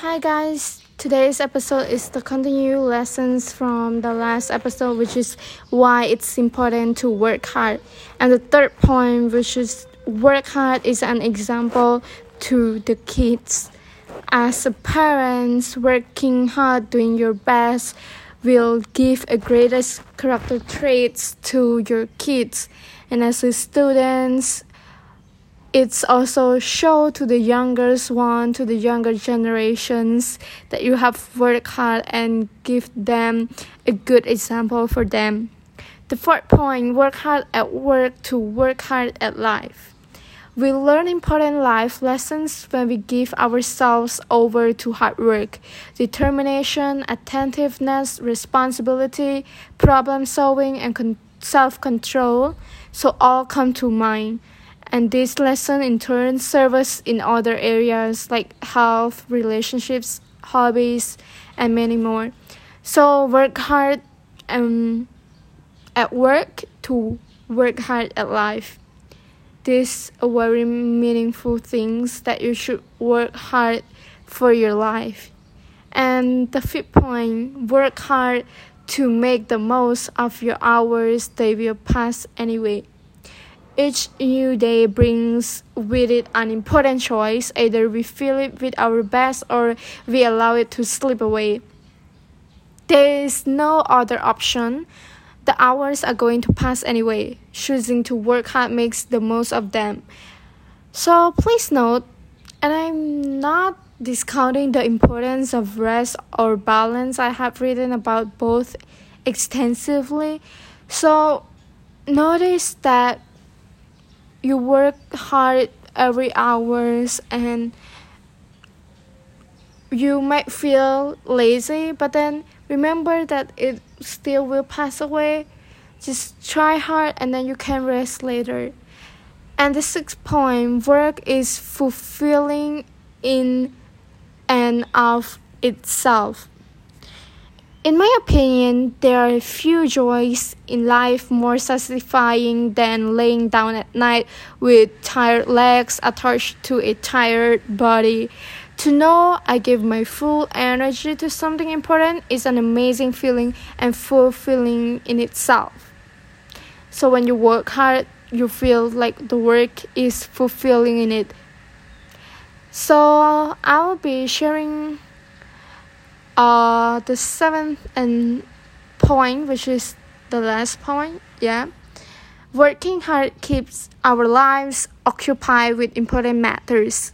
Hi guys, today's episode is the continue lessons from the last episode, which is why it's important to work hard. And the third point, which is work hard, is an example to the kids. As parents, working hard, doing your best will give a greatest character traits to your kids. And as a students, it's also show to the youngest one to the younger generations that you have worked hard and give them a good example for them. The fourth point work hard at work to work hard at life. We learn important life lessons when we give ourselves over to hard work. Determination attentiveness responsibility problem solving and con- self-control so all come to mind and this lesson in turn serves in other areas like health, relationships, hobbies, and many more. So work hard um, at work to work hard at life. These are very meaningful things that you should work hard for your life. And the fifth point, work hard to make the most of your hours they will pass anyway. Each new day brings with it an important choice. Either we fill it with our best or we allow it to slip away. There is no other option. The hours are going to pass anyway. Choosing to work hard makes the most of them. So please note, and I'm not discounting the importance of rest or balance. I have written about both extensively. So notice that you work hard every hours and you might feel lazy but then remember that it still will pass away. Just try hard and then you can rest later. And the sixth point work is fulfilling in and of itself in my opinion, there are few joys in life more satisfying than laying down at night with tired legs attached to a tired body. To know I give my full energy to something important is an amazing feeling and fulfilling in itself. So when you work hard, you feel like the work is fulfilling in it. So I'll be sharing uh the seventh and point which is the last point yeah. Working hard keeps our lives occupied with important matters.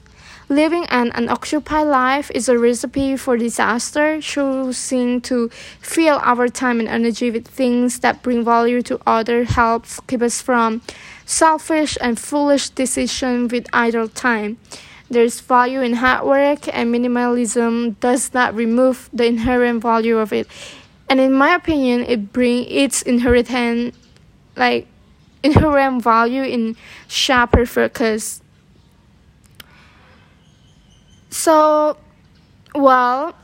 Living an unoccupied life is a recipe for disaster choosing to fill our time and energy with things that bring value to others helps keep us from selfish and foolish decisions with idle time there's value in hard work, and minimalism does not remove the inherent value of it. And in my opinion, it brings its inherent, like, inherent value in sharper focus. So, well,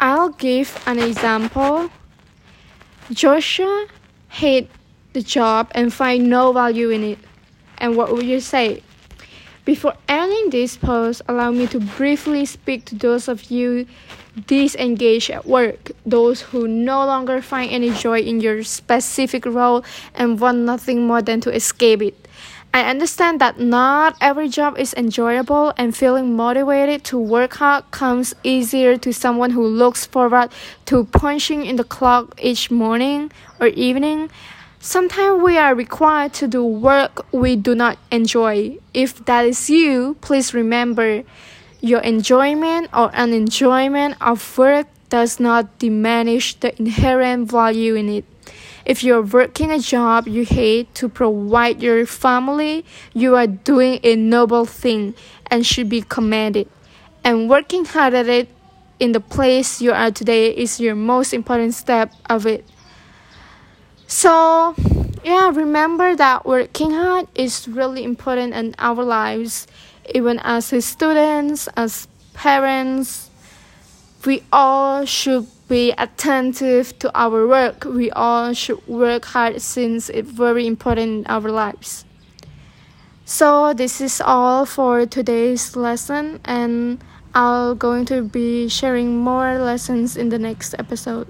I'll give an example. Joshua hate the job and find no value in it. And what would you say? Before ending this post, allow me to briefly speak to those of you disengaged at work, those who no longer find any joy in your specific role and want nothing more than to escape it. I understand that not every job is enjoyable and feeling motivated to work hard comes easier to someone who looks forward to punching in the clock each morning or evening. Sometimes we are required to do work we do not enjoy. If that is you, please remember your enjoyment or unenjoyment of work does not diminish the inherent value in it. If you're working a job you hate to provide your family, you are doing a noble thing and should be commended. And working hard at it in the place you are today is your most important step of it. So, yeah, remember that working hard is really important in our lives, even as students, as parents. We all should be attentive to our work. We all should work hard since it's very important in our lives. So, this is all for today's lesson, and I'll going to be sharing more lessons in the next episode.